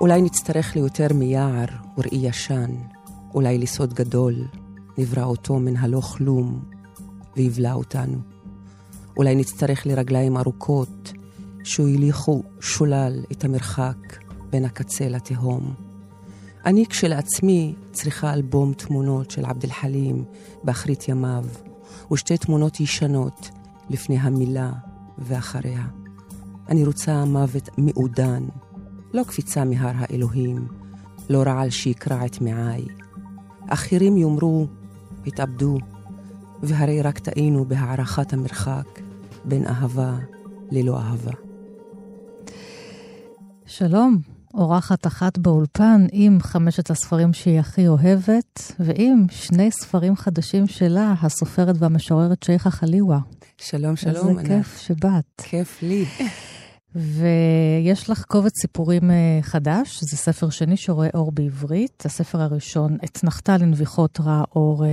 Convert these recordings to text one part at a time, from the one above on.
אולי נצטרך ליותר מיער וראי ישן, אולי לסוד גדול, נברא אותו מן הלא כלום, ויבלע אותנו. אולי נצטרך לרגליים ארוכות, שהוליכו שולל את המרחק בין הקצה לתהום. אני כשלעצמי צריכה אלבום תמונות של עבד אל-חלים באחרית ימיו, ושתי תמונות ישנות לפני המילה ואחריה. אני רוצה מוות מעודן, לא קפיצה מהר האלוהים, לא רעל שיקרע את מעי. אחרים יאמרו, התאבדו, והרי רק טעינו בהערכת המרחק בין אהבה ללא אהבה. שלום, אורחת אחת באולפן עם חמשת הספרים שהיא הכי אוהבת, ועם שני ספרים חדשים שלה, הסופרת והמשוררת שייחה חליווה. שלום, שלום. איזה כיף שבאת. כיף לי. ויש לך קובץ סיפורים אה, חדש, זה ספר שני שרואה אור בעברית. הספר הראשון, אתנחתה לנביחות רע אור אה,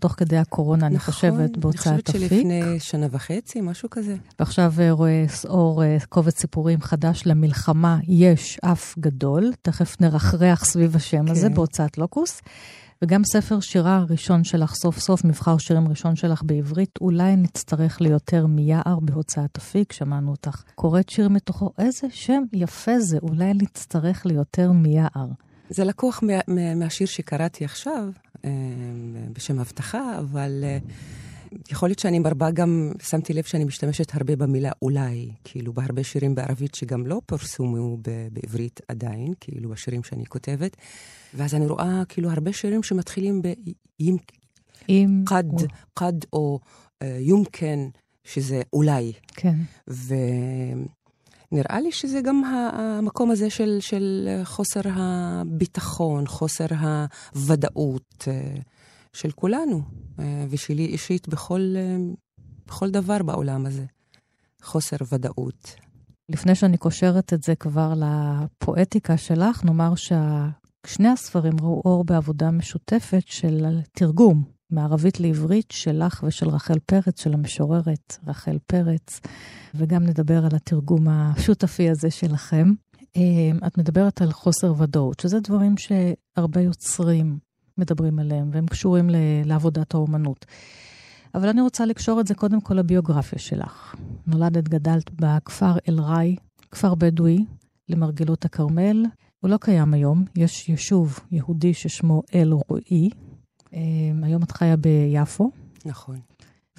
תוך כדי הקורונה, נכון, אני חושבת, בהוצאת אפיק. נכון, אני חושבת שלפני שנה וחצי, משהו כזה. ועכשיו אה, רואה אור קובץ סיפורים חדש למלחמה, יש אף גדול. תכף נרחרח סביב השם כן. הזה בהוצאת לוקוס. וגם ספר שירה ראשון שלך, סוף סוף, מבחר שירים ראשון שלך בעברית, אולי נצטרך ליותר מיער בהוצאת אפיק, שמענו אותך קוראת שיר מתוכו, איזה שם יפה זה, אולי נצטרך ליותר מיער. זה לקוח מה, מה, מהשיר שקראתי עכשיו, אה, בשם הבטחה, אבל... אה, יכול להיות שאני מרבה גם, שמתי לב שאני משתמשת הרבה במילה אולי, כאילו בהרבה שירים בערבית שגם לא פורסמו בעברית עדיין, כאילו בשירים שאני כותבת. ואז אני רואה כאילו הרבה שירים שמתחילים בים... עם... קד, או... קד או uh, יומקן, שזה אולי. כן. ונראה לי שזה גם המקום הזה של, של חוסר הביטחון, חוסר הוודאות. Uh, של כולנו, אה, ושלי אישית בכל, אה, בכל דבר בעולם הזה. חוסר ודאות. לפני שאני קושרת את זה כבר לפואטיקה שלך, נאמר ששני הספרים ראו אור בעבודה משותפת של תרגום מערבית לעברית שלך ושל רחל פרץ, של המשוררת רחל פרץ, וגם נדבר על התרגום השותפי הזה שלכם. אה, את מדברת על חוסר ודאות, שזה דברים שהרבה יוצרים מדברים עליהם, והם קשורים לעבודת האומנות. אבל אני רוצה לקשור את זה קודם כל לביוגרפיה שלך. נולדת, גדלת בכפר אל-רי, כפר בדואי, למרגלות הכרמל. הוא לא קיים היום, יש יישוב יהודי ששמו אל-רועי. אמ, היום את חיה ביפו. נכון.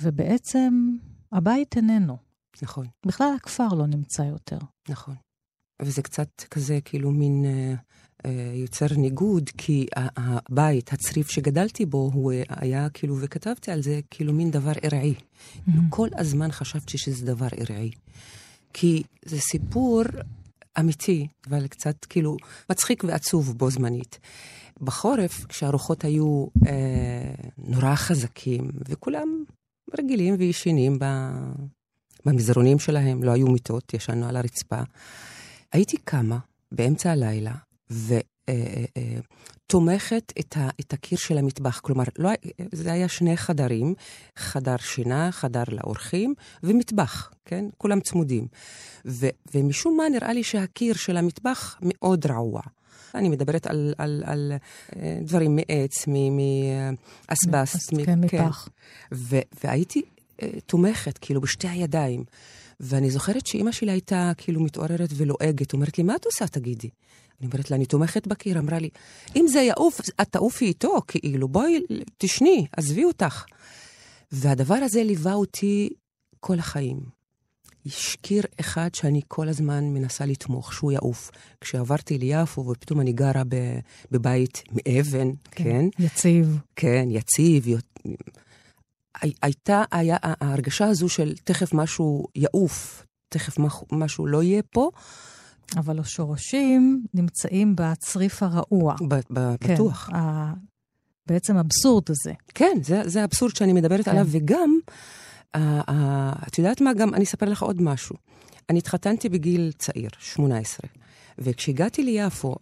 ובעצם הבית איננו. נכון. בכלל הכפר לא נמצא יותר. נכון. וזה קצת כזה, כאילו מין אה, אה, יוצר ניגוד, כי הבית, הצריף שגדלתי בו, הוא היה כאילו, וכתבתי על זה, כאילו מין דבר ארעי. Mm-hmm. כל הזמן חשבתי שזה דבר ארעי. כי זה סיפור אמיתי, אבל קצת כאילו מצחיק ועצוב בו זמנית. בחורף, כשהרוחות היו אה, נורא חזקים, וכולם רגילים וישנים במזרונים שלהם, לא היו מיטות, ישנו על הרצפה. הייתי קמה באמצע הלילה ותומכת את, ה, את הקיר של המטבח. כלומר, לא, זה היה שני חדרים, חדר שינה, חדר לאורחים ומטבח, כן? כולם צמודים. ו, ומשום מה נראה לי שהקיר של המטבח מאוד רעוע. אני מדברת על, על, על אה, דברים מעץ, מאסבסט. כן, מפח. ו, והייתי אה, תומכת, כאילו, בשתי הידיים. ואני זוכרת שאימא שלי הייתה כאילו מתעוררת ולועגת, אומרת לי, מה את עושה, תגידי? אני אומרת לה, אני תומכת בקיר. אמרה לי, אם זה יעוף, את תעופי איתו, כאילו, בואי, תשני, עזבי אותך. והדבר הזה ליווה אותי כל החיים. יש קיר אחד שאני כל הזמן מנסה לתמוך, שהוא יעוף. כשעברתי ליפו, ופתאום אני גרה בבית מאבן, כן? כן? יציב. כן, יציב. הייתה, היה, ההרגשה הזו של תכף משהו יעוף, תכף משהו לא יהיה פה, אבל השורשים נמצאים בצריף הרעוע. בטוח. כן, ה... בעצם האבסורד הזה. כן, זה, זה האבסורד שאני מדברת כן. עליו, וגם, את יודעת מה, גם אני אספר לך עוד משהו. אני התחתנתי בגיל צעיר, 18, וכשהגעתי ליפו,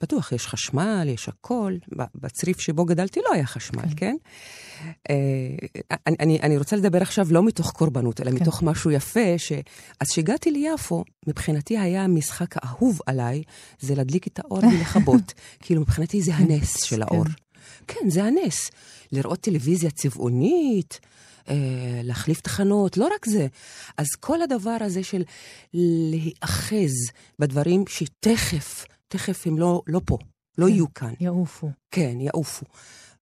בטוח, יש חשמל, יש הכל. בצריף שבו גדלתי לא היה חשמל, כן? כן? אה, אני, אני, רוצה לדבר עכשיו לא מתוך קורבנות, אלא כן. מתוך משהו יפה, ש... אז כשהגעתי ליפו, מבחינתי היה המשחק האהוב עליי, זה להדליק את האור ולכבות. כאילו, מבחינתי זה הנס של האור. כן. כן, זה הנס. לראות טלוויזיה צבעונית, אה, להחליף תחנות, לא רק זה. אז כל הדבר הזה של להיאחז בדברים שתכף... תכף הם לא, לא פה, לא כן, יהיו כאן. יעופו. כן, יעופו.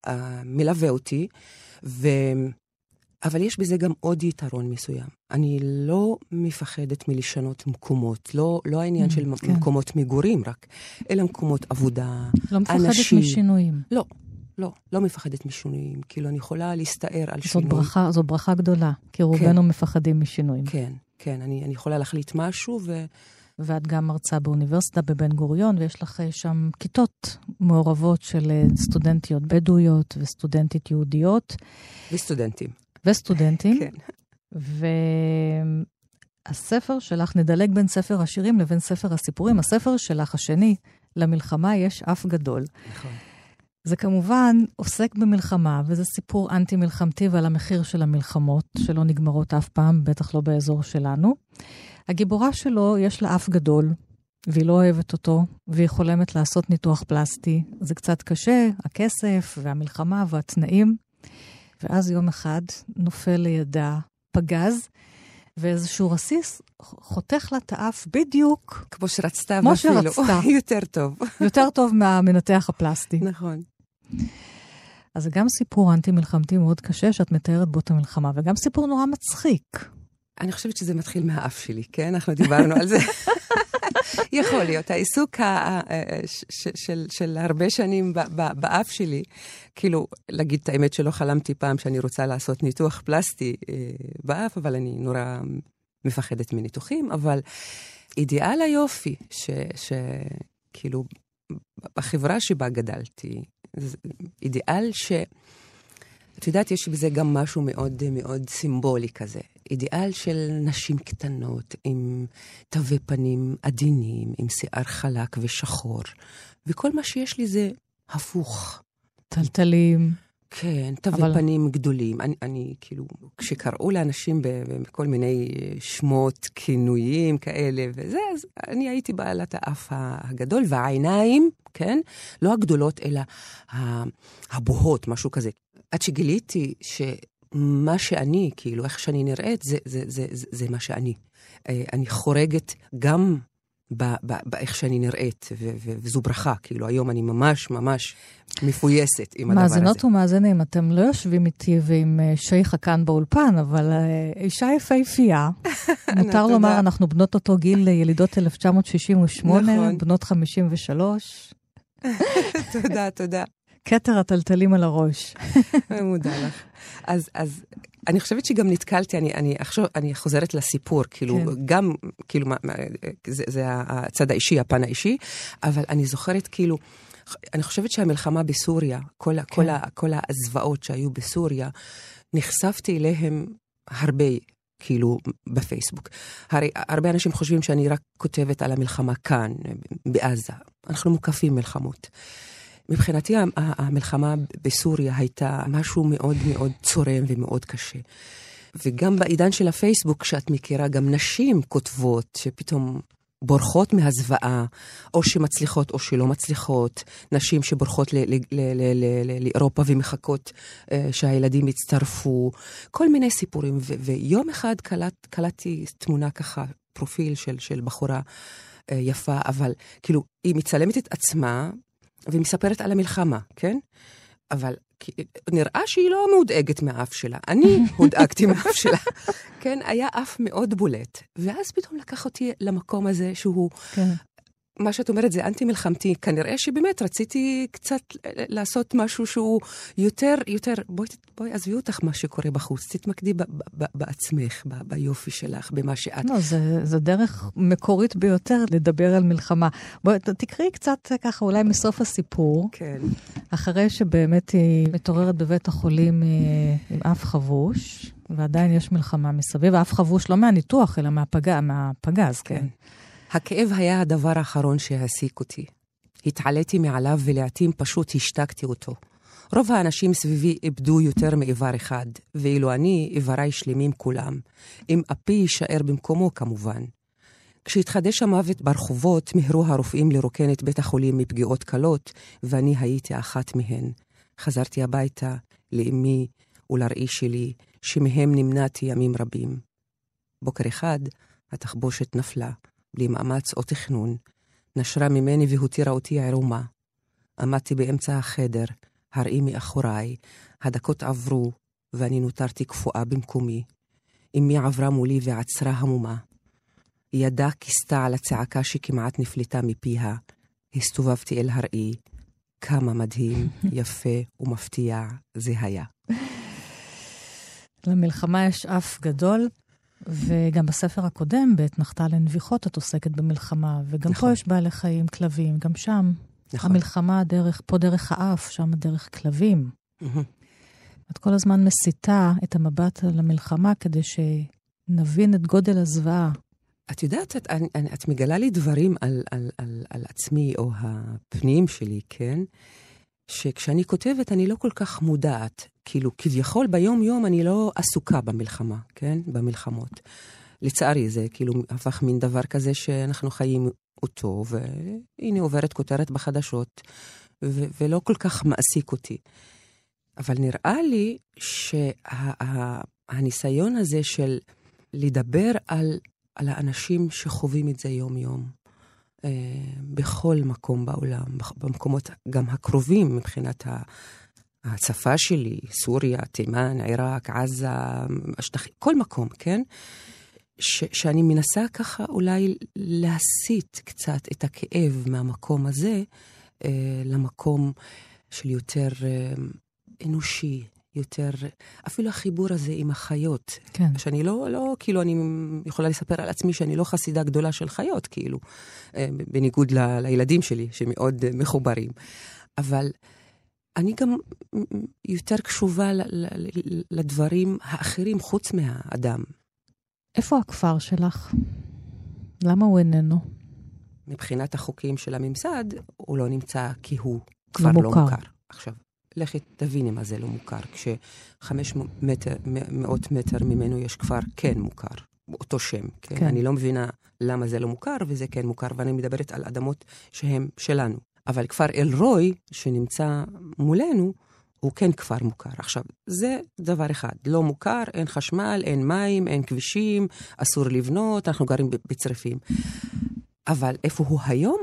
Uh, מלווה אותי, ו... אבל יש בזה גם עוד יתרון מסוים. אני לא מפחדת מלשנות מקומות, לא, לא העניין mm, של כן. מקומות מגורים רק, אלא מקומות עבודה, לא מפחדת אנשים. משינויים. לא, לא, לא מפחדת משינויים. כאילו, אני יכולה להסתער על זאת שינוי. ברכה, זו ברכה גדולה, כי רובנו כן. מפחדים משינויים. כן, כן, אני, אני יכולה להחליט משהו, ו... ואת גם מרצה באוניברסיטה בבן גוריון, ויש לך אה, שם כיתות מעורבות של אה, סטודנטיות בדואיות וסטודנטית יהודיות. וסטודנטים. וסטודנטים. כן. והספר שלך, נדלג בין ספר השירים לבין ספר הסיפורים, הספר שלך, השני, למלחמה יש אף גדול. נכון. זה כמובן עוסק במלחמה, וזה סיפור אנטי-מלחמתי ועל המחיר של המלחמות, שלא נגמרות אף פעם, בטח לא באזור שלנו. הגיבורה שלו, יש לה אף גדול, והיא לא אוהבת אותו, והיא חולמת לעשות ניתוח פלסטי. זה קצת קשה, הכסף והמלחמה והתנאים. ואז יום אחד נופל לידה פגז, ואיזשהו רסיס חותך לה את האף בדיוק... כמו שרצתה, כמו שרצתה. יותר טוב. יותר טוב מהמנתח הפלסטי. נכון. אז זה גם סיפור אנטי-מלחמתי מאוד קשה, שאת מתארת בו את המלחמה, וגם סיפור נורא מצחיק. אני חושבת שזה מתחיל מהאף שלי, כן? אנחנו דיברנו על זה. יכול להיות. העיסוק של, של הרבה שנים באף שלי, כאילו, להגיד את האמת שלא חלמתי פעם שאני רוצה לעשות ניתוח פלסטי אה, באף, אבל אני נורא מפחדת מניתוחים, אבל אידיאל היופי, שכאילו, בחברה שבה גדלתי, אידיאל ש... את יודעת, יש בזה גם משהו מאוד מאוד סימבולי כזה. אידיאל של נשים קטנות, עם תווי פנים עדינים, עם שיער חלק ושחור, וכל מה שיש לי זה הפוך. טלטלים. כן, תווי אבל... פנים גדולים. אני, אני, כאילו, כשקראו לאנשים בכל מיני שמות, כינויים כאלה וזה, אז אני הייתי בעלת האף הגדול, והעיניים, כן, לא הגדולות, אלא הבוהות, משהו כזה. עד שגיליתי שמה שאני, כאילו, איך שאני נראית, זה, זה, זה, זה, זה מה שאני. אה, אני חורגת גם באיך שאני נראית, וזו ברכה, כאילו היום אני ממש ממש מפויסת עם הדבר הזה. מאזינות ומאזינים, אתם לא יושבים איתי ועם אה, שייחה כאן באולפן, אבל אה, אישה יפהפייה. מותר לומר, אנחנו בנות אותו גיל ילידות 1968, נכון. בנות 53. תודה, תודה. כתר הטלטלים על הראש. מודה לך. אז, אז אני חושבת שגם נתקלתי, אני, אני, עכשיו, אני חוזרת לסיפור, כאילו, כן. גם, כאילו, מה, זה, זה הצד האישי, הפן האישי, אבל אני זוכרת, כאילו, אני חושבת שהמלחמה בסוריה, כל, כן. כל, כל הזוועות שהיו בסוריה, נחשפתי אליהם הרבה, כאילו, בפייסבוק. הרי הרבה אנשים חושבים שאני רק כותבת על המלחמה כאן, בעזה. אנחנו מוקפים מלחמות. מבחינתי המלחמה בסוריה הייתה משהו מאוד מאוד צורם ומאוד קשה. וגם בעידן של הפייסבוק, שאת מכירה, גם נשים כותבות שפתאום בורחות מהזוועה, או שמצליחות או שלא מצליחות, נשים שבורחות לאירופה ומחכות uh, שהילדים יצטרפו, כל מיני סיפורים. ויום אחד קלט, קלטתי תמונה ככה, פרופיל של, של בחורה uh, יפה, אבל כאילו, היא מצלמת את עצמה והיא מספרת על המלחמה, כן? אבל נראה שהיא לא מודאגת מהאף שלה. אני הודאגתי מהאף שלה. כן, היה אף מאוד בולט. ואז פתאום לקח אותי למקום הזה שהוא... כן. מה שאת אומרת זה אנטי-מלחמתי. כנראה שבאמת רציתי קצת לעשות משהו שהוא יותר, יותר, בואי, בואי עזבי אותך מה שקורה בחוץ, תתמקדי ב, ב, ב, בעצמך, ב, ביופי שלך, במה שאת... לא, זה, זה דרך מקורית ביותר לדבר על מלחמה. בואי, תקראי קצת ככה, אולי מסוף הסיפור. כן. אחרי שבאמת היא מתעוררת בבית החולים אה, עם אף חבוש, ועדיין יש מלחמה מסביב, אף חבוש לא מהניתוח, אלא מהפג... מהפגז, כן. כן. הכאב היה הדבר האחרון שהעסיק אותי. התעליתי מעליו ולעתים פשוט השתקתי אותו. רוב האנשים סביבי איבדו יותר מאיבר אחד, ואילו אני, איבריי שלמים כולם. אם אפי יישאר במקומו, כמובן. כשהתחדש המוות ברחובות, מיהרו הרופאים לרוקן את בית החולים מפגיעות קלות, ואני הייתי אחת מהן. חזרתי הביתה, לאמי ולראי שלי, שמהם נמנעתי ימים רבים. בוקר אחד, התחבושת נפלה, בלי מאמץ או תכנון, נשרה ממני והותירה אותי עירומה. עמדתי באמצע החדר, הראי מאחוריי, הדקות עברו, ואני נותרתי קפואה במקומי. אמי עברה מולי ועצרה המומה. ידה כיסתה על הצעקה שכמעט נפלטה מפיה. הסתובבתי אל הראי. כמה מדהים, יפה ומפתיע זה היה. למלחמה יש אף גדול, וגם בספר הקודם, בעת נחתה לנביחות, את עוסקת במלחמה, וגם נכון. פה יש בעלי חיים, כלבים, גם שם. נכון. המלחמה דרך, פה דרך האף, שם דרך כלבים. את כל הזמן מסיתה את המבט על המלחמה כדי שנבין את גודל הזוועה. את יודעת, את, את, את מגלה לי דברים על, על, על, על עצמי או הפנים שלי, כן? שכשאני כותבת אני לא כל כך מודעת. כאילו, כביכול ביום-יום אני לא עסוקה במלחמה, כן? במלחמות. לצערי, זה כאילו הפך מין דבר כזה שאנחנו חיים אותו, והנה עוברת כותרת בחדשות, ו- ולא כל כך מעסיק אותי. אבל נראה לי שהניסיון שה- הזה של לדבר על, על האנשים שחווים את זה יום-יום, אה, בכל מקום בעולם, במקומות גם הקרובים מבחינת השפה שלי, סוריה, תימן, עיראק, עזה, השטחים, כל מקום, כן? ש, שאני מנסה ככה אולי להסיט קצת את הכאב מהמקום הזה אה, למקום של יותר אה, אנושי, יותר, אפילו החיבור הזה עם החיות. כן. שאני לא, לא, כאילו, אני יכולה לספר על עצמי שאני לא חסידה גדולה של חיות, כאילו, אה, בניגוד ל, לילדים שלי, שמאוד אה, מחוברים. אבל אני גם יותר קשובה לדברים האחרים חוץ מהאדם. איפה הכפר שלך? למה הוא איננו? מבחינת החוקים של הממסד, הוא לא נמצא כי הוא כפר לא, לא מוכר. עכשיו, לכי תביני מה זה לא מוכר. כש-500 מטר, מטר ממנו יש כפר כן מוכר, באותו שם. כן? כן. אני לא מבינה למה זה לא מוכר וזה כן מוכר, ואני מדברת על אדמות שהן שלנו. אבל כפר אל-רוי, שנמצא מולנו, הוא כן כפר מוכר. עכשיו, זה דבר אחד, לא מוכר, אין חשמל, אין מים, אין כבישים, אסור לבנות, אנחנו גרים בצריפים. אבל איפה הוא היום?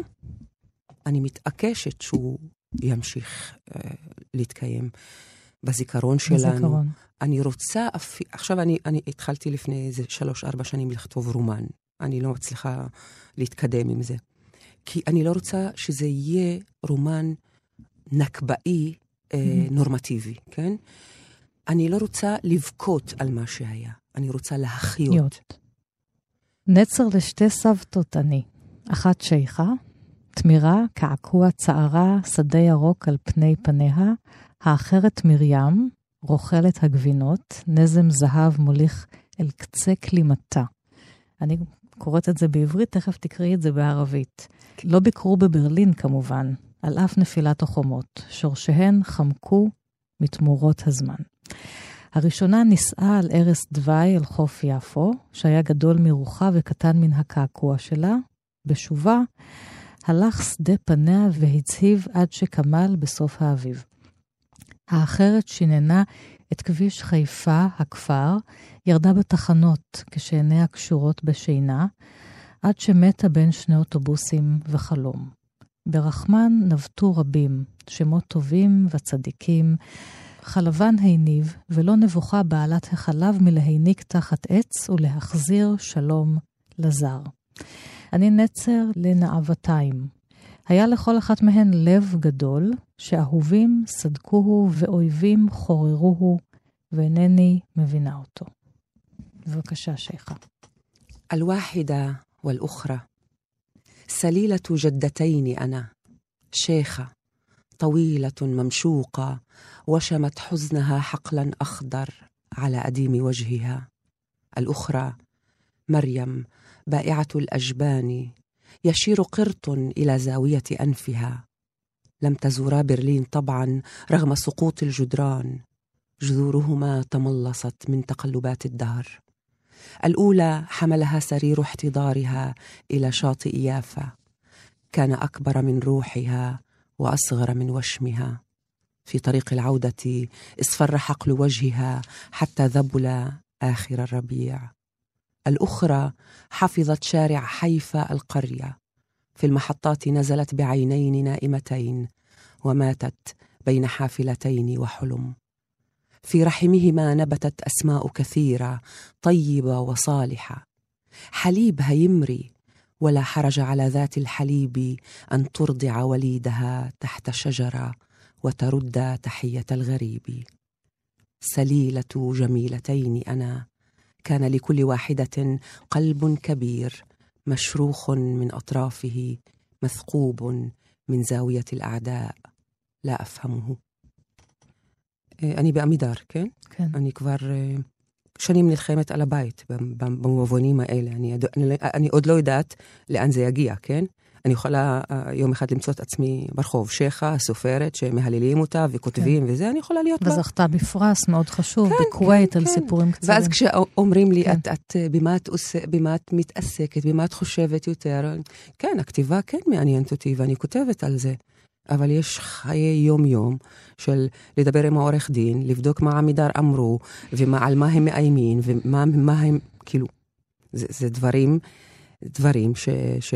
אני מתעקשת שהוא ימשיך uh, להתקיים בזיכרון שלנו. בזיכרון. אני רוצה, אפ... עכשיו אני, אני התחלתי לפני איזה שלוש-ארבע שנים לכתוב רומן. אני לא מצליחה להתקדם עם זה. כי אני לא רוצה שזה יהיה רומן נכבאי אה, mm-hmm. נורמטיבי, כן? אני לא רוצה לבכות על מה שהיה, אני רוצה להחיות. נצר לשתי סבתות אני, אחת שייכה, תמירה, קעקוע, צערה, שדה ירוק על פני פניה, האחרת מרים, רוכלת הגבינות, נזם זהב מוליך אל קצה כלימתה. אני קוראת את זה בעברית, תכף תקראי את זה בערבית. לא ביקרו בברלין כמובן, על אף נפילת החומות, שורשיהן חמקו מתמורות הזמן. הראשונה נישאה על ערש דווי אל חוף יפו, שהיה גדול מרוחה וקטן מן הקעקוע שלה. בשובה, הלך שדה פניה והצהיב עד שקמל בסוף האביב. האחרת שיננה את כביש חיפה, הכפר, ירדה בתחנות כשעיניה קשורות בשינה, עד שמתה בין שני אוטובוסים וחלום. ברחמן נבטו רבים, שמות טובים וצדיקים. חלבן הניב, ולא נבוכה בעלת החלב מלהיניק תחת עץ ולהחזיר שלום לזר. אני נצר לנאוותיים. היה לכל אחת מהן לב גדול, שאהובים סדקוהו ואויבים חוררוהו, ואינני מבינה אותו. בבקשה, שייחה. الواحدة والأخرى سليلة جدتين أنا شيخة طويلة ممشوقة وشمت حزنها حقلا أخضر على أديم وجهها الأخرى مريم بائعة الأجبان يشير قرط إلى زاوية أنفها. لم تزورا برلين طبعا رغم سقوط الجدران. جذورهما تملصت من تقلبات الدهر. الأولى حملها سرير احتضارها إلى شاطئ يافا. كان أكبر من روحها وأصغر من وشمها. في طريق العودة اصفر حقل وجهها حتى ذبل آخر الربيع. الأخرى حفظت شارع حيفا القرية. في المحطات نزلت بعينين نائمتين وماتت بين حافلتين وحلم. في رحمهما نبتت أسماء كثيرة طيبة وصالحة. حليب هيمري ولا حرج على ذات الحليب أن ترضع وليدها تحت شجرة وترد تحية الغريب. سليلة جميلتين أنا كان لكل واحدة قلب كبير مشروخ من أطرافه مثقوب من زاوية الأعداء. لا أفهمه. إيه، أني بأمي دار كان. أني كبار إيه، شاني من الخيمات على بيت بموفوني ما إلي يعني أدلو أدلويدات لأن زياجية كان. אני יכולה uh, יום אחד למצוא את עצמי ברחוב, שייחה, סופרת, שמהללים אותה וכותבים כן. וזה, אני יכולה להיות בה. וזכתה בפרס מאוד חשוב כן, בכווית כן, על כן. סיפורים קצרים. ואז כשאומרים לי, כן. את, את, במה, את עושה, במה את מתעסקת, במה את חושבת יותר, כן, הכתיבה כן מעניינת אותי ואני כותבת על זה. אבל יש חיי יום-יום של לדבר עם העורך דין, לבדוק מה עמידר אמרו, ועל מה הם מאיימים, ומה מה הם, כאילו, זה, זה דברים, דברים ש... ש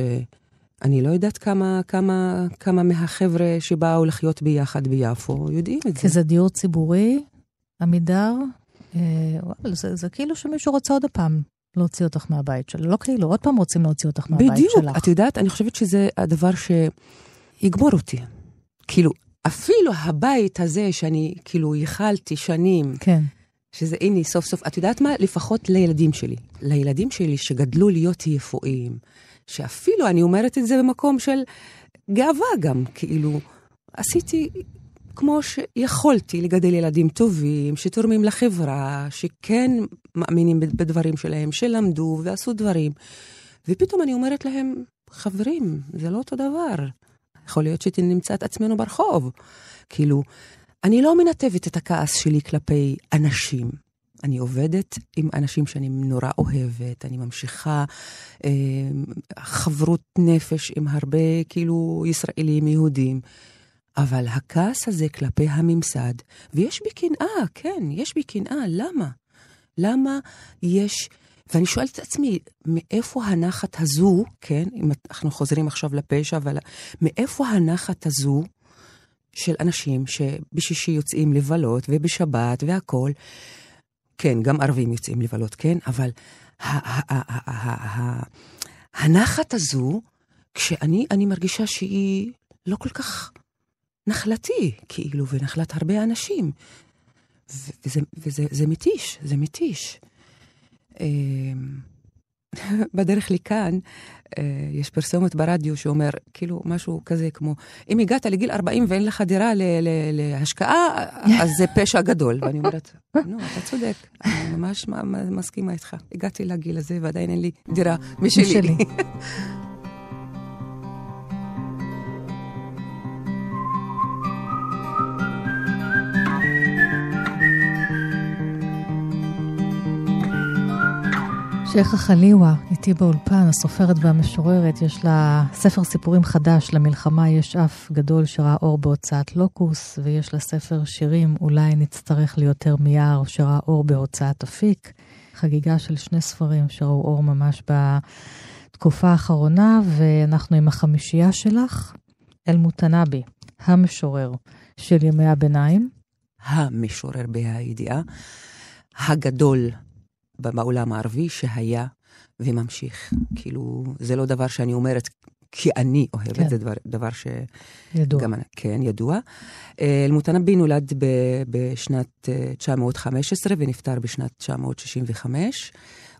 אני לא יודעת כמה, כמה, כמה מהחבר'ה שבאו לחיות ביחד ביפו יודעים את זה. כי זה דיור ציבורי, עמידר, אה, זה, זה כאילו שמישהו רוצה עוד פעם להוציא אותך מהבית שלו. לא כאילו, עוד פעם רוצים להוציא אותך מהבית בדיוק, שלך. בדיוק, את יודעת, אני חושבת שזה הדבר שיגמור אותי. כאילו, אפילו הבית הזה שאני כאילו ייחלתי שנים, כן. שזה הנה סוף סוף, את יודעת מה? לפחות לילדים שלי. לילדים שלי שגדלו להיות יפואים, שאפילו אני אומרת את זה במקום של גאווה גם, כאילו, עשיתי כמו שיכולתי לגדל ילדים טובים, שתורמים לחברה, שכן מאמינים בדברים שלהם, שלמדו ועשו דברים. ופתאום אני אומרת להם, חברים, זה לא אותו דבר. יכול להיות שנמצא את עצמנו ברחוב. כאילו, אני לא מנתבת את הכעס שלי כלפי אנשים. אני עובדת עם אנשים שאני נורא אוהבת, אני ממשיכה אה, חברות נפש עם הרבה כאילו ישראלים יהודים. אבל הכעס הזה כלפי הממסד, ויש בי קנאה, כן, יש בי קנאה, למה? למה יש ואני שואלת את עצמי, מאיפה הנחת הזו, כן, אם אנחנו חוזרים עכשיו לפשע, אבל מאיפה הנחת הזו של אנשים שבשישי יוצאים לבלות ובשבת והכול, כן, גם ערבים יוצאים לבלות, כן, אבל הנחת הזו, כשאני מרגישה שהיא לא כל כך נחלתי, כאילו, ונחלת הרבה אנשים. וזה, וזה זה מתיש, זה מתיש. בדרך לכאן, אה, יש פרסומת ברדיו שאומר, כאילו, משהו כזה כמו, אם הגעת לגיל 40 ואין לך דירה להשקעה, אז זה פשע גדול. ואני אומרת, נו, אתה צודק, אני ממש מסכימה איתך. הגעתי לגיל הזה ועדיין אין לי דירה משלי. שייחה חליווה, איתי באולפן, הסופרת והמשוררת, יש לה ספר סיפורים חדש, למלחמה יש אף גדול שראה אור בהוצאת לוקוס, ויש לה ספר שירים, אולי נצטרך ליותר מיער, שראה אור בהוצאת אפיק. חגיגה של שני ספרים שראו אור ממש בתקופה האחרונה, ואנחנו עם החמישייה שלך, אל-מותנבי, המשורר של ימי הביניים. המשורר בהידיעה, הגדול בעולם הערבי שהיה וממשיך. כאילו, זה לא דבר שאני אומרת כי אני אוהבת, כן. זה דבר, דבר ש... ידוע. גם, כן, ידוע. אה, אל-מותנבי נולד ב- בשנת אה, 915 ונפטר בשנת 965.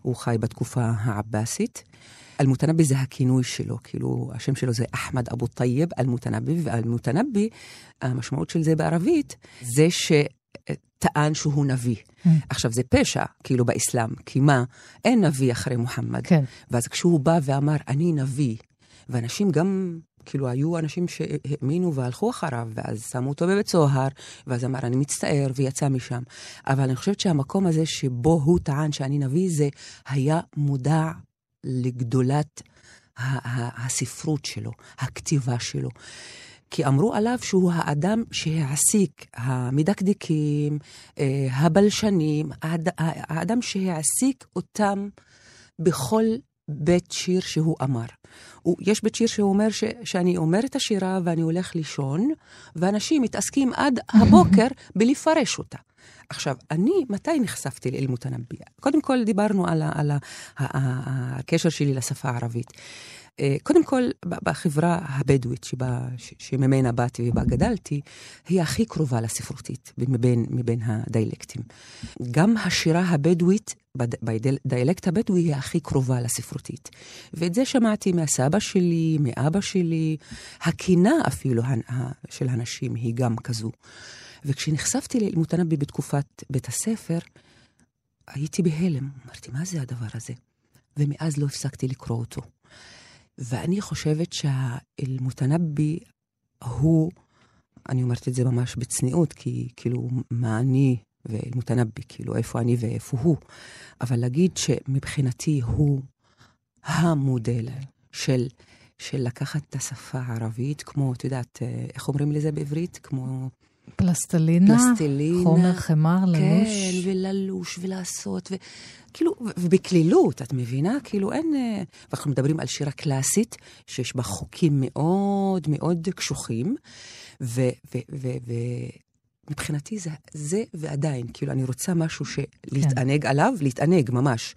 הוא חי בתקופה העבאסית. אל-מותנבי זה הכינוי שלו, כאילו, השם שלו זה אחמד אבו טייב אל-מותנבי, ואל-מותנבי, המשמעות של זה בערבית, זה שטען שהוא נביא. Mm. עכשיו, זה פשע, כאילו, באסלאם, כי מה? אין נביא אחרי מוחמד. כן. ואז כשהוא בא ואמר, אני נביא, ואנשים גם, כאילו, היו אנשים שהאמינו והלכו אחריו, ואז שמו אותו בבית סוהר, ואז אמר, אני מצטער, ויצא משם. אבל אני חושבת שהמקום הזה שבו הוא טען שאני נביא, זה היה מודע לגדולת הספרות שלו, הכתיבה שלו. כי אמרו עליו שהוא האדם שהעסיק, המדקדקים, אה, הבלשנים, האד- האדם שהעסיק אותם בכל בית שיר שהוא אמר. יש בית שיר שהוא אומר ש, שאני אומר את השירה ואני הולך לישון, ואנשים מתעסקים עד הבוקר בלפרש אותה. עכשיו, אני, מתי נחשפתי לאל-מותנבי? קודם כל דיברנו על, ה, על ה, ה, ה, הקשר שלי לשפה הערבית. אה, קודם כל, בחברה הבדואית שבה, שממנה באתי ובה גדלתי, היא הכי קרובה לספרותית מבין, מבין הדיאלקטים. גם השירה הבדואית, בד- בדיאלקט הבדואי, היא הכי קרובה לספרותית. ואת זה שמעתי מהסבא שלי, מאבא שלי. הקינה אפילו של הנשים היא גם כזו. וכשנחשפתי לאל-מותנבי בתקופת בית הספר, הייתי בהלם. אמרתי, מה זה הדבר הזה? ומאז לא הפסקתי לקרוא אותו. ואני חושבת שהאל-מותנבי הוא, אני אומרת את זה ממש בצניעות, כי כאילו, מה אני ואל-מותנבי, כאילו, איפה אני ואיפה הוא. אבל להגיד שמבחינתי הוא המודל של, של לקחת את השפה הערבית, כמו, את יודעת, אה, איך אומרים לזה בעברית? כמו פלסטלינה, פלסטלינה. חומר חמר, ללוש. כן, וללוש, ולעשות, וכאילו, ובקלילות, את מבינה? כאילו אין... אה, ואנחנו מדברים על שירה קלאסית, שיש בה חוקים מאוד מאוד קשוחים, ומבחינתי זה, זה ועדיין, כאילו, אני רוצה משהו שלהתענג כן. עליו, להתענג ממש.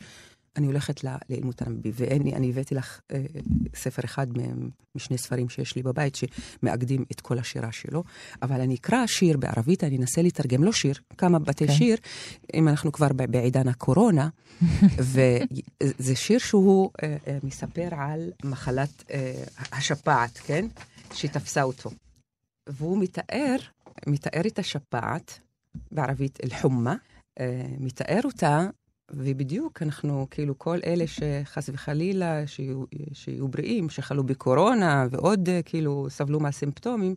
אני הולכת לאל-מותנבי, ואני הבאתי לך אה, ספר אחד משני ספרים שיש לי בבית, שמאגדים את כל השירה שלו, אבל אני אקרא שיר בערבית, אני אנסה לתרגם, לא שיר, כמה בתי כן. שיר, אם אנחנו כבר בעידן הקורונה, וזה שיר שהוא אה, אה, מספר על מחלת אה, השפעת, כן? שתפסה אותו. והוא מתאר, מתאר את השפעת, בערבית אל-חומה, מתאר אותה ובדיוק אנחנו, כאילו, כל אלה שחס וחלילה, שיהיו, שיהיו בריאים, שחלו בקורונה ועוד אה, כאילו סבלו מהסימפטומים,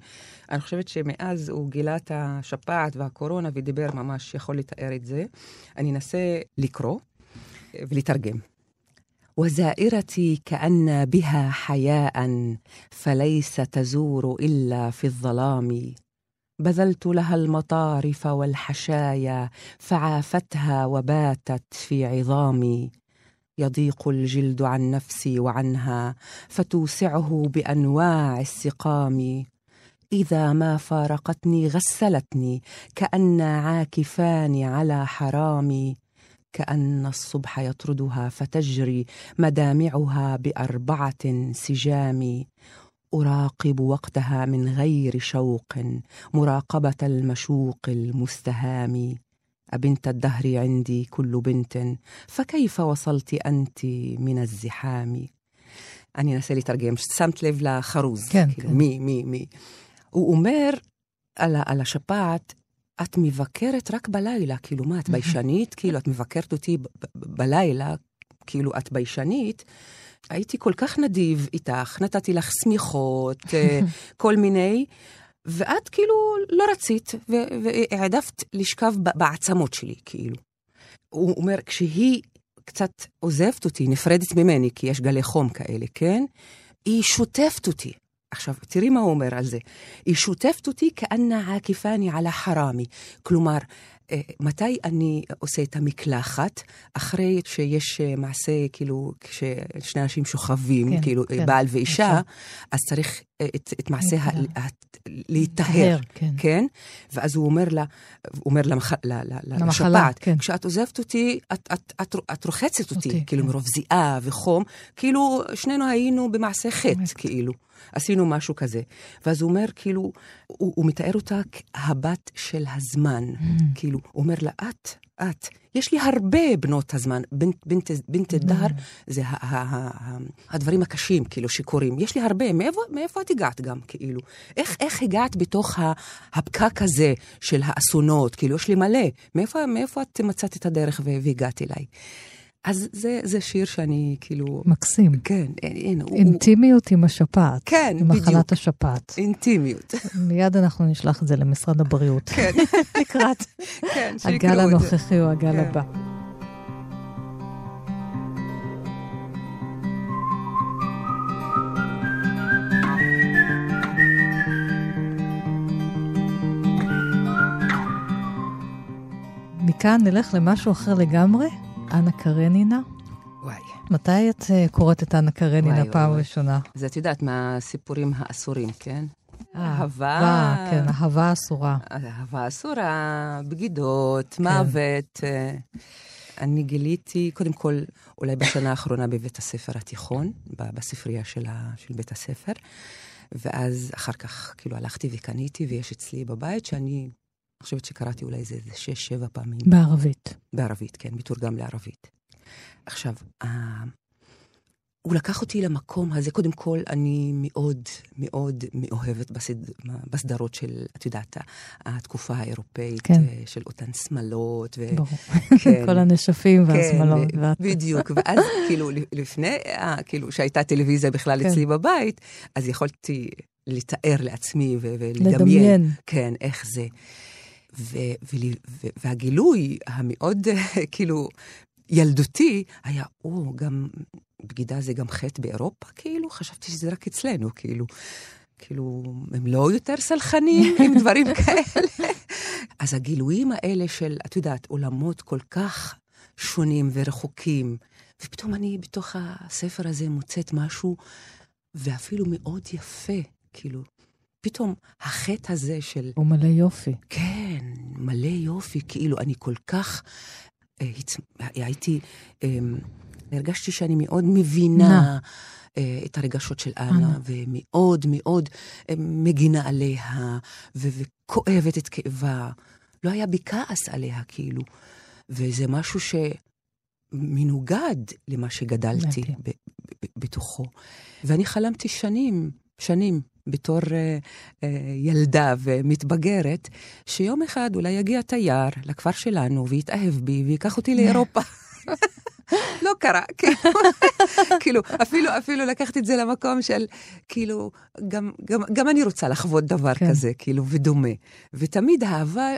אני חושבת שמאז הוא גילה את השפעת והקורונה ודיבר ממש, יכול לתאר את זה. אני אנסה לקרוא אה, ולתרגם. وزائرتي كأن بها حياء فليس تزور إلا في الظلام بذلت لها المطارف والحشايا فعافتها وباتت في عظامي. يضيق الجلد عن نفسي وعنها فتوسعه بأنواع السقام. إذا ما فارقتني غسلتني كأن عاكفان على حرامي كأن الصبح يطردها فتجري مدامعها بأربعة سجام. اراقب وقتها من غير شوق مراقبه المشوق المستهام أبنت الدهر عندي كل بنت فكيف وصلت أنت من الزحام אני אנסה לתרגם, שמת לב לחרוז. כן, כאילו, כן. מי, מי, מי. הוא אומר על, ה- על השפעת, את מבקרת רק בלילה, כאילו מה, את ביישנית? כאילו, את מבקרת אותי ב- ב- בלילה, כאילו, את ביישנית. הייתי כל כך נדיב איתך, נתתי לך שמיכות, אה, כל מיני, ואת כאילו לא רצית, והעדפת לשכב בעצמות שלי, כאילו. הוא אומר, כשהיא קצת עוזבת אותי, נפרדת ממני, כי יש גלי חום כאלה, כן? היא שוטפת אותי. עכשיו, תראי מה הוא אומר על זה. היא שוטפת אותי כאנה עקיפני על החרמי. כלומר, מתי אני עושה את המקלחת? אחרי שיש אה, מעשה, כאילו, כששני אנשים שוכבים, כן, כאילו, כן, בעל ואישה, אישה. אז צריך אה, את, את מעשה ה-. ה- להיטהר, כן. כן? ואז הוא אומר לה, הוא אומר למח, ל, ל, למחלה, לשפעת, כן. כשאת עוזבת אותי, את, את, את, את רוחצת אותי, אותי, כאילו כן. מרוב זיעה וחום, כאילו שנינו היינו במעשה חטא. כאילו. עשינו משהו כזה. ואז הוא אומר, כאילו, הוא, הוא מתאר אותה כהבת של הזמן. Mm. כאילו, הוא אומר לה, את, את, יש לי הרבה בנות הזמן. בנט, בנט, בנט דהר זה ה, ה, ה, ה, הדברים הקשים, כאילו, שקורים. יש לי הרבה, מאיפה, מאיפה את הגעת גם, כאילו? איך, איך הגעת בתוך ה, הפקק הזה של האסונות? כאילו, יש לי מלא. מאיפה, מאיפה את מצאת את הדרך והגעת אליי? אז זה, זה שיר שאני, כאילו... מקסים. כן, הוא... הוא- אינטימיות עם השפעת. כן, עם בדיוק. מחלת השפעת. אינטימיות. מיד אנחנו נשלח את זה למשרד הבריאות. כן, לקראת כן, הגל. הנוכחי או הגל כן. הבא. מכאן נלך למשהו אחר לגמרי, אנה קרנינה. וואי. מתי את אה, קוראת את אנה קרנינה פעם וואי. ראשונה? אז את יודעת מהסיפורים האסורים, כן? אה, אהבה. כן, אהבה אסורה. אהבה אסורה, בגידות, כן. מוות. אה, אני גיליתי, קודם כל, אולי בשנה האחרונה בבית הספר התיכון, בספרייה של, ה, של בית הספר, ואז אחר כך, כאילו, הלכתי וקניתי, ויש אצלי בבית שאני, אני חושבת שקראתי אולי איזה איזה שש, שבע פעמים. בערבית. בערבית, כן, מתורגם לערבית. עכשיו, ה... הוא לקח אותי למקום הזה, קודם כל, אני מאוד מאוד מאוהבת בסד... בסדרות של, את יודעת, התקופה האירופאית, כן. אה, של אותן שמלות. ו... ברור. כן. כל הנשפים והשמלות. כן, וה- בדיוק, ואז כאילו לפני, אה, כאילו שהייתה טלוויזיה בכלל כן. אצלי בבית, אז יכולתי לתאר לעצמי ולדמיין. לדמיין. כן, איך זה. ו- ול- ו- והגילוי המאוד כאילו ילדותי היה, או, גם בגידה זה גם חטא באירופה, כאילו? חשבתי שזה רק אצלנו, כאילו. כאילו, הם לא יותר סלחנים עם דברים כאלה. אז הגילויים האלה של, את יודעת, עולמות כל כך שונים ורחוקים, ופתאום אני בתוך הספר הזה מוצאת משהו, ואפילו מאוד יפה, כאילו, פתאום החטא הזה של, הוא מלא יופי. כן, מלא יופי, כאילו, אני כל כך, אה, הצ... הייתי, אה, הרגשתי שאני מאוד מבינה אה, את הרגשות של אנה. ומאוד מאוד אה, מגינה עליה, ו- וכואבת את כאבה. לא היה בי כעס עליה, כאילו. וזה משהו שמנוגד למה שגדלתי. ב- ב- בתוכו. ואני חלמתי שנים, שנים, בתור אה, אה, ילדה ומתבגרת, שיום אחד אולי יגיע תייר לכפר שלנו ויתאהב בי ויקח אותי לאירופה. לא קרה, כאילו, כאילו, אפילו, אפילו לקחתי את זה למקום של, כאילו, גם, גם, גם אני רוצה לחוות דבר כן. כזה, כאילו, ודומה. ותמיד האהבה, אה,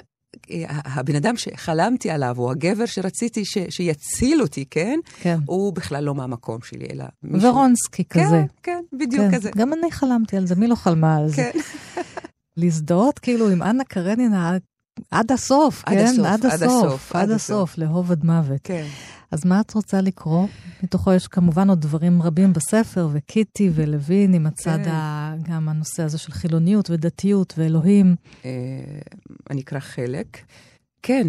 הבן אדם שחלמתי עליו, או הגבר שרציתי ש, שיציל אותי, כן? כן. הוא בכלל לא מהמקום שלי, אלא מישהו... ורונסקי כן, כזה. כן, בדיוק כן. כזה. גם אני חלמתי על זה, מי לא חלמה על זה? כן. להזדהות כאילו עם אנה קרנינה עד הסוף, עד כן? הסוף, עד עד הסוף, הסוף, עד עד הסוף, לאהוב עד מוות. כן. אז מה את רוצה לקרוא? מתוכו יש כמובן עוד דברים רבים בספר, וקיטי ולוין עם הצד, כן. ה... גם הנושא הזה של חילוניות ודתיות ואלוהים. אה, אני אקרא חלק. כן,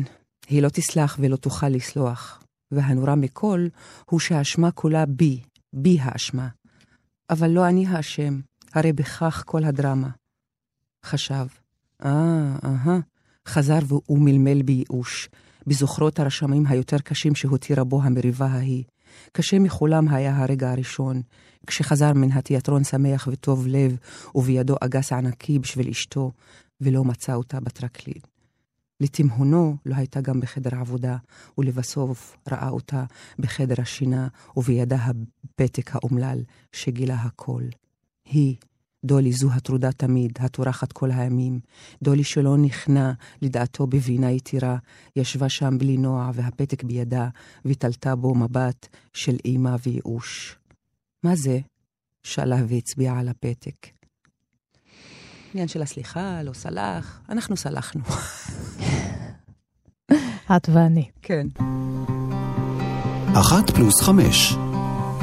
היא לא תסלח ולא תוכל לסלוח, והנורא מכל הוא שהאשמה כולה בי, בי האשמה. אבל לא אני האשם, הרי בכך כל הדרמה. חשב, אה, אהה, חזר ומלמל בייאוש, בזוכרות הרשמים היותר קשים שהותירה בו המריבה ההיא. קשה מכולם היה הרגע הראשון, כשחזר מן התיאטרון שמח וטוב לב, ובידו אגס ענקי בשביל אשתו, ולא מצא אותה בטרקלין. לתימהונו לא הייתה גם בחדר עבודה, ולבסוף ראה אותה בחדר השינה, ובידה הפתק האומלל שגילה הכל. היא, דולי זו הטרודה תמיד, הטורחת כל הימים, דולי שלא נכנע לדעתו בבינה יתירה, ישבה שם בלי נוע והפתק בידה, ותלתה בו מבט של אימה וייאוש. מה זה? שאלה והצביעה על הפתק. עניין של הסליחה, לא סלח, אנחנו סלחנו. את ואני. כן. אחת פלוס חמש.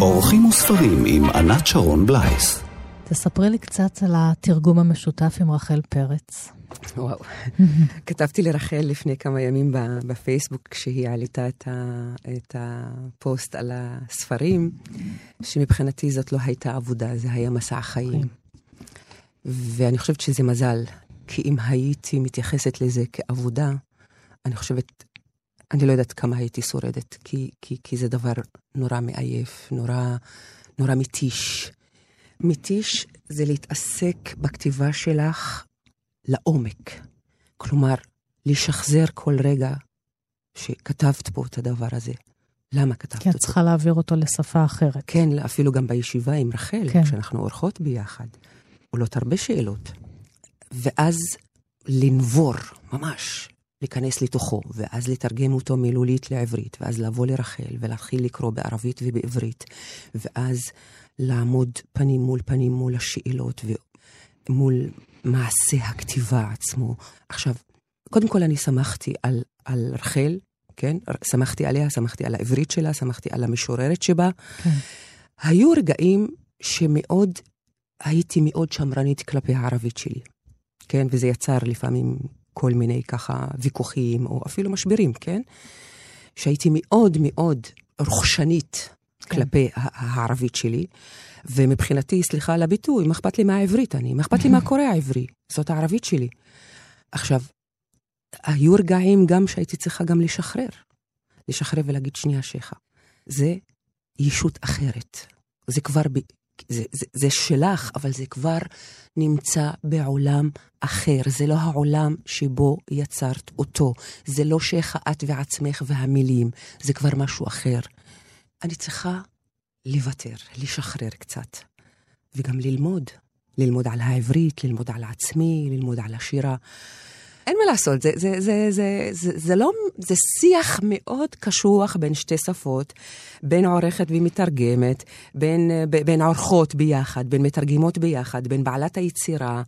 אורחים וספרים עם ענת שרון בלייס. תספרי לי קצת על התרגום המשותף עם רחל פרץ. וואו. כתבתי לרחל לפני כמה ימים בפייסבוק, כשהיא העלתה את, ה, את הפוסט על הספרים, שמבחינתי זאת לא הייתה עבודה, זה היה מסע חיים. ואני חושבת שזה מזל, כי אם הייתי מתייחסת לזה כעבודה, אני חושבת, אני לא יודעת כמה הייתי שורדת, כי, כי, כי זה דבר נורא מעייף, נורא, נורא מתיש. מתיש זה להתעסק בכתיבה שלך לעומק. כלומר, לשחזר כל רגע שכתבת פה את הדבר הזה. למה כתבת אותו? כי את צריכה להעביר אותו לשפה אחרת. כן, אפילו גם בישיבה עם רחל, כן. כשאנחנו אורחות ביחד. עולות הרבה שאלות. ואז לנבור, ממש, להיכנס לתוכו, ואז לתרגם אותו מילולית לעברית, ואז לבוא לרחל ולהתחיל לקרוא בערבית ובעברית, ואז לעמוד פנים מול פנים מול השאלות ומול מעשה הכתיבה עצמו. עכשיו, קודם כל אני שמחתי על, על רחל, כן? שמחתי עליה, שמחתי על העברית שלה, שמחתי על המשוררת שבה. כן. היו רגעים שמאוד, הייתי מאוד שמרנית כלפי הערבית שלי, כן? וזה יצר לפעמים כל מיני ככה ויכוחים, או אפילו משברים, כן? שהייתי מאוד מאוד רוכשנית כן. כלפי הערבית שלי. ומבחינתי, סליחה על הביטוי, מה אכפת לי מהעברית אני? מה אכפת לי מה קורה העברי? זאת הערבית שלי. עכשיו, היו רגעים גם שהייתי צריכה גם לשחרר. לשחרר ולהגיד שנייה שכה. זה ישות אחרת. זה כבר, ב... זה, זה, זה שלך, אבל זה כבר נמצא בעולם אחר. זה לא העולם שבו יצרת אותו. זה לא שכה את ועצמך והמילים. זה כבר משהו אחר. אני צריכה לוותר, לשחרר קצת, וגם ללמוד. ללמוד על העברית, ללמוד על עצמי, ללמוד על השירה. אין מה לעשות, זה, זה, זה, זה, זה, זה לא, זה שיח מאוד קשוח בין שתי שפות, בין עורכת ומתרגמת, בין, בין עורכות ביחד, בין מתרגמות ביחד, בין בעלת היצירה.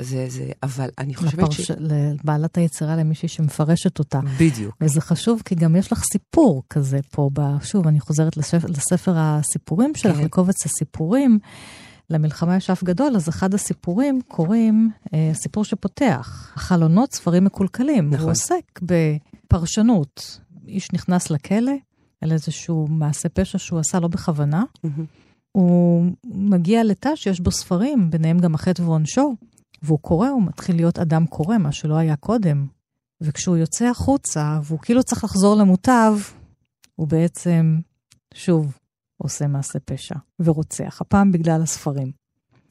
זה, זה, אבל אני חושבת לפרש, ש... לבעלת היצירה, למישהי שמפרשת אותה. בדיוק. וזה חשוב, כי גם יש לך סיפור כזה פה, ב... שוב, אני חוזרת לספר, לספר הסיפורים שלך, כן. לקובץ הסיפורים. למלחמה יש אף גדול, אז אחד הסיפורים קוראים, אה, סיפור שפותח, החלונות ספרים מקולקלים. נכון. הוא עוסק בפרשנות. איש נכנס לכלא על איזשהו מעשה פשע שהוא עשה לא בכוונה. Mm-hmm. הוא מגיע לתא שיש בו ספרים, ביניהם גם החטא ועונשו. והוא קורא, הוא מתחיל להיות אדם קורא, מה שלא היה קודם. וכשהוא יוצא החוצה, והוא כאילו צריך לחזור למוטב, הוא בעצם, שוב, עושה מעשה פשע ורוצח, הפעם בגלל הספרים.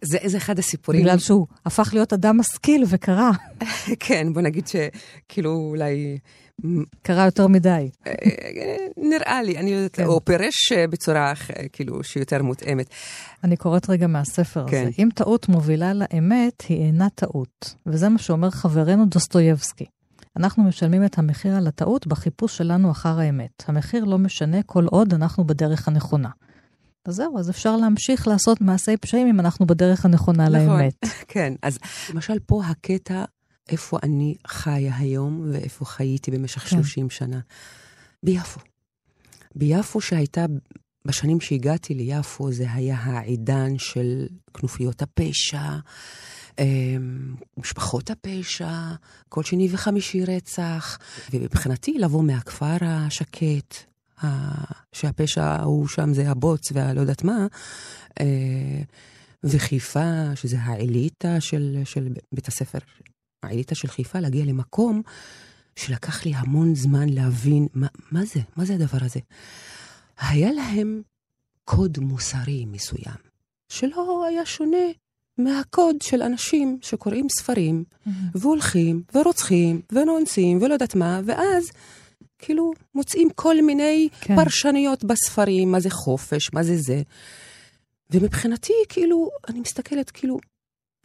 זה, זה אחד הסיפורים. בגלל שהוא הפך להיות אדם משכיל וקרא. כן, בוא נגיד שכאילו אולי קרה יותר מדי. אה, נראה לי, אני יודעת, כן. או פירש אה, בצורה כאילו שיותר מותאמת. אני קוראת רגע מהספר כן. הזה. אם טעות מובילה לאמת, היא אינה טעות. וזה מה שאומר חברנו דוסטויבסקי. אנחנו משלמים את המחיר על הטעות בחיפוש שלנו אחר האמת. המחיר לא משנה כל עוד אנחנו בדרך הנכונה. אז זהו, אז אפשר להמשיך לעשות מעשי פשעים אם אנחנו בדרך הנכונה נכון, לאמת. כן, אז למשל פה הקטע איפה אני חיה היום ואיפה חייתי במשך כן. 30 שנה. ביפו. ביפו שהייתה, בשנים שהגעתי ליפו, זה היה העידן של כנופיות הפשע, אמ, משפחות הפשע, כל שני וחמישי רצח, ומבחינתי לבוא מהכפר השקט, שהפשע הוא שם זה הבוץ והלא יודעת מה, אה, וחיפה, שזה האליטה של, של בית הספר האליטה של חיפה להגיע למקום שלקח לי המון זמן להבין מה, מה זה, מה זה הדבר הזה. היה להם קוד מוסרי מסוים, שלא היה שונה מהקוד של אנשים שקוראים ספרים, mm-hmm. והולכים, ורוצחים, ונאנסים, ולא יודעת מה, ואז כאילו מוצאים כל מיני כן. פרשנויות בספרים, מה זה חופש, מה זה זה. ומבחינתי, כאילו, אני מסתכלת, כאילו,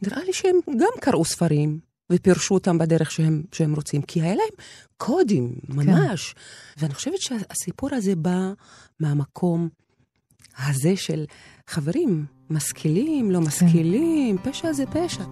נראה לי שהם גם קראו ספרים, ופירשו אותם בדרך שהם, שהם רוצים, כי היה להם קודים, כן. ממש. כן. ואני חושבת שהסיפור הזה בא מהמקום הזה של חברים, משכילים, לא כן. משכילים, כן. פשע זה פשע.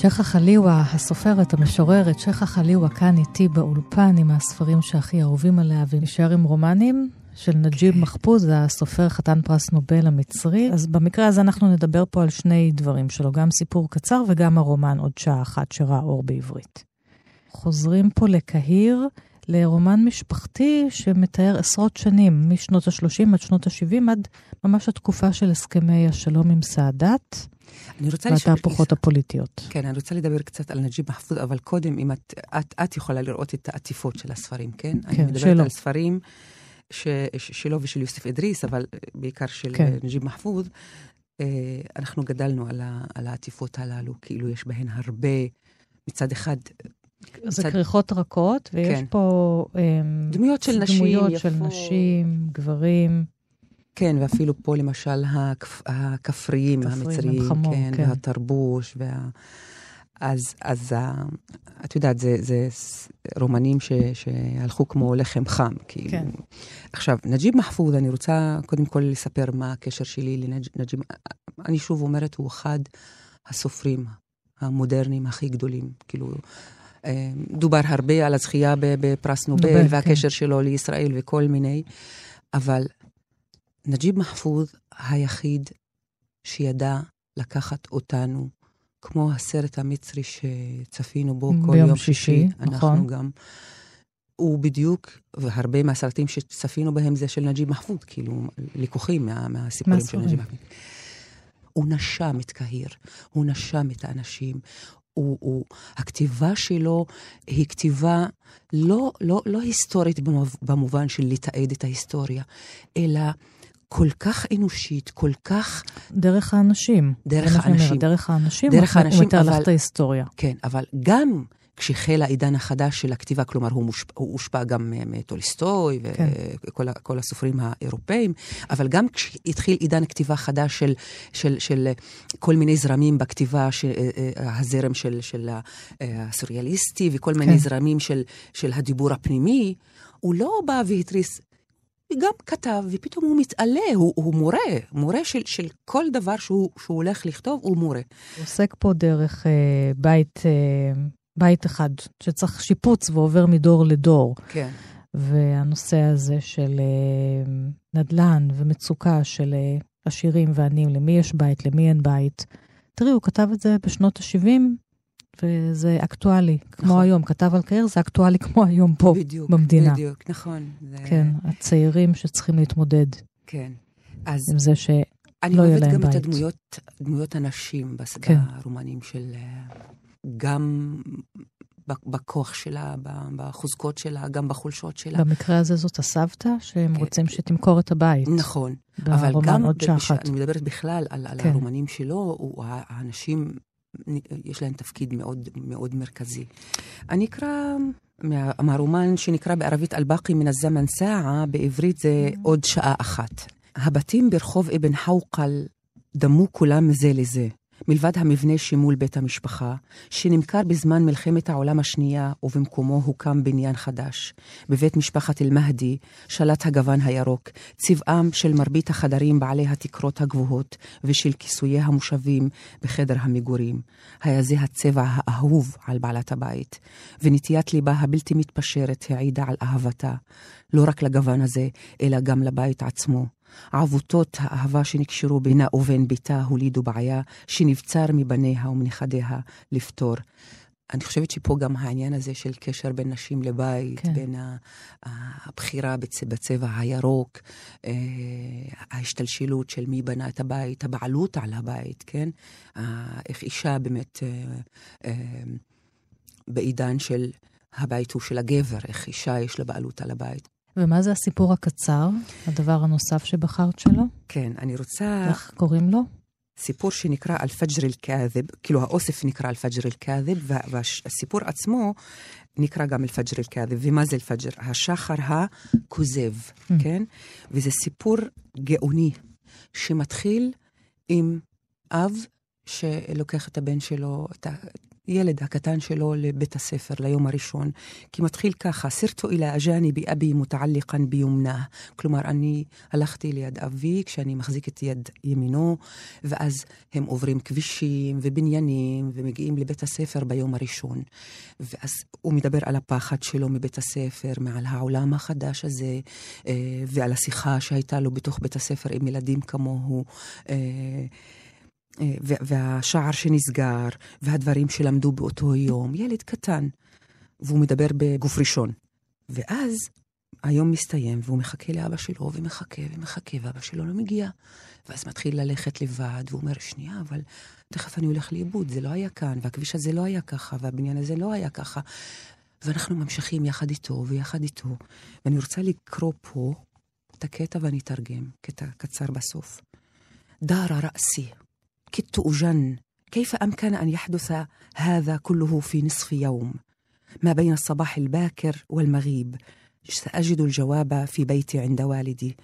שייחה חליווה, הסופרת, המשוררת, שייחה חליווה כאן איתי באולפן עם הספרים שהכי אהובים עליה, ונשאר עם רומנים של נג'יב okay. מחפוז, הסופר חתן פרס נובל המצרי. אז במקרה הזה אנחנו נדבר פה על שני דברים שלו, גם סיפור קצר וגם הרומן עוד שעה אחת שראה אור בעברית. חוזרים פה לקהיר, לרומן משפחתי שמתאר עשרות שנים, משנות ה-30 עד שנות ה-70, עד ממש התקופה של הסכמי השלום עם סאדאת. אני רוצה לשאול... והתהפוכות הפוליטיות. כן, אני רוצה לדבר קצת על נג'יב מחפוז, אבל קודם, אם את, את, את יכולה לראות את העטיפות של הספרים, כן? כן, אני מדברת שלו. על ספרים ש, ש, שלו ושל יוסף אדריס, אבל בעיקר של כן. כן. נג'יב מחפוז. אה, אנחנו גדלנו על, ה, על העטיפות הללו, כאילו יש בהן הרבה, מצד אחד, זה מצד- כריכות רכות, ויש כן. פה... אמ, דמויות של נשים דמויות של יפות. נשים, גברים. כן, ואפילו פה למשל הכפ, הכפריים, כפריים, המצריים, החמור, כן, כן. והתרבוש, וה... אז, אז את יודעת, זה, זה רומנים ש, שהלכו כמו לחם חם, כאילו. כן. עכשיו, נג'יב מחפוז, אני רוצה קודם כל לספר מה הקשר שלי לנג'יב. אני שוב אומרת, הוא אחד הסופרים המודרניים הכי גדולים. כאילו, אה, דובר הרבה על הזכייה בפרס נובל, נובל, והקשר שלו לישראל וכל מיני, אבל נג'יב מחפוז היחיד שידע לקחת אותנו, כמו הסרט המצרי שצפינו בו כל יום שישי, שישי, נכון. אנחנו גם. הוא בדיוק, והרבה מהסרטים שצפינו בהם זה של נג'יב מחפוז, כאילו, לקוחים מה, מהסיפורים של. נג'יב מחפוז. הוא נשם את קהיר, הוא נשם את האנשים. הוא, הוא, הכתיבה שלו היא כתיבה לא, לא, לא היסטורית במוב- במובן של לתעד את ההיסטוריה, אלא כל כך אנושית, כל כך, דרך האנשים. דרך האנשים. דרך האנשים. דרך הוא- האנשים, הוא מתאר לך אבל- את ההיסטוריה. כן, אבל גם כשהחל העידן החדש של הכתיבה, כלומר, הוא, מושפע, הוא הושפע גם מ- מטוליסטוי כן. וכל הסופרים האירופאים, אבל גם כשהתחיל עידן כתיבה חדש של, של, של כל מיני זרמים בכתיבה, ש, אה, אה, הזרם של, של אה, הסוריאליסטי וכל מיני כן. זרמים של, של הדיבור הפנימי, הוא לא בא והתריס. גם כתב, ופתאום הוא מתעלה, הוא, הוא מורה, מורה של, של כל דבר שהוא, שהוא הולך לכתוב, הוא מורה. הוא עוסק פה דרך אה, בית, אה, בית אחד, שצריך שיפוץ ועובר מדור לדור. כן. והנושא הזה של אה, נדל"ן ומצוקה של אה, עשירים ועניים, למי יש בית, למי אין בית. תראי, הוא כתב את זה בשנות ה-70, וזה אקטואלי, כמו נכון. היום. כתב על קהיר, זה אקטואלי כמו היום פה, בדיוק, במדינה. בדיוק, נכון. זה, כן, הצעירים שצריכים להתמודד כן. אז עם זה ש... אני לא יהיה אוהבת להם גם את בית. הדמויות, דמויות הנשים בס- כן. ברומנים של... אה, גם בכוח שלה, בחוזקות שלה, גם בחולשות שלה. במקרה הזה זאת הסבתא, שהם כן. רוצים שתמכור את הבית. נכון. אבל גם, עוד אחת. אני מדברת בכלל על, על כן. הרומנים שלו, הוא, האנשים, יש להם תפקיד מאוד מאוד מרכזי. אני אקרא מה, מהרומן שנקרא בערבית אל-באקי מן הזמן סעה, בעברית זה עוד שעה אחת. הבתים ברחוב אבן חאוקל דמו כולם זה לזה. מלבד המבנה שמול בית המשפחה, שנמכר בזמן מלחמת העולם השנייה ובמקומו הוקם בניין חדש. בבית משפחת אל-מהדי שלט הגוון הירוק, צבעם של מרבית החדרים בעלי התקרות הגבוהות ושל כיסויי המושבים בחדר המגורים. היה זה הצבע האהוב על בעלת הבית, ונטיית ליבה הבלתי מתפשרת העידה על אהבתה, לא רק לגוון הזה, אלא גם לבית עצמו. עבותות האהבה שנקשרו בינה ובין ביתה הולידו בעיה שנבצר מבניה ומנכדיה לפתור. אני חושבת שפה גם העניין הזה של קשר בין נשים לבית, כן. בין הבחירה בצ- בצבע הירוק, אה, ההשתלשלות של מי בנה את הבית, הבעלות על הבית, כן? איך אישה באמת אה, אה, בעידן של הבית הוא של הגבר, איך אישה יש לה בעלות על הבית. ומה זה הסיפור הקצר, הדבר הנוסף שבחרת שלו? כן, אני רוצה... איך קוראים לו? סיפור שנקרא الفجر الكاذب, כאילו האוסף נקרא الفجر الكاذب, והסיפור עצמו נקרא גם الفجر الكاذب. ומה זה الفجر? השחר הכוזב, Mm. כן? וזה סיפור גאוני, שמתחיל עם אב שלוקח את הבן שלו, את. הילד הקטן שלו לבית הספר, ליום הראשון, כי מתחיל ככה, سرت إلى جانب أبي متعلقا بيمناه. כלומר, אני הלכתי ליד אבי כשאני מחזיק את יד ימינו, ואז הם עוברים כבישים ובניינים ומגיעים לבית הספר ביום הראשון. ואז הוא מדבר על הפחד שלו מבית הספר, מעל העולם החדש הזה, אה, ועל השיחה שהייתה לו בתוך בית הספר עם ילדים כמוהו. אה, והשער שנסגר, והדברים שלמדו באותו יום. ילד קטן, והוא מדבר בגוף ראשון. ואז היום מסתיים, והוא מחכה לאבא שלו, ומחכה ומחכה, ואבא שלו לא מגיע. ואז מתחיל ללכת לבד, והוא אומר, שנייה, אבל תכף אני הולך לאיבוד, זה לא היה כאן, והכביש הזה לא היה ככה, והבניין הזה לא היה ככה. ואנחנו ממשיכים יחד איתו ויחד איתו. ואני רוצה לקרוא פה את הקטע ואני אתרגם, קטע קצר בסוף. דארה ראסי, كدت أجن كيف أمكن أن يحدث هذا كله في نصف يوم؟ ما بين الصباح الباكر والمغيب سأجد الجواب في بيتي عند والدي.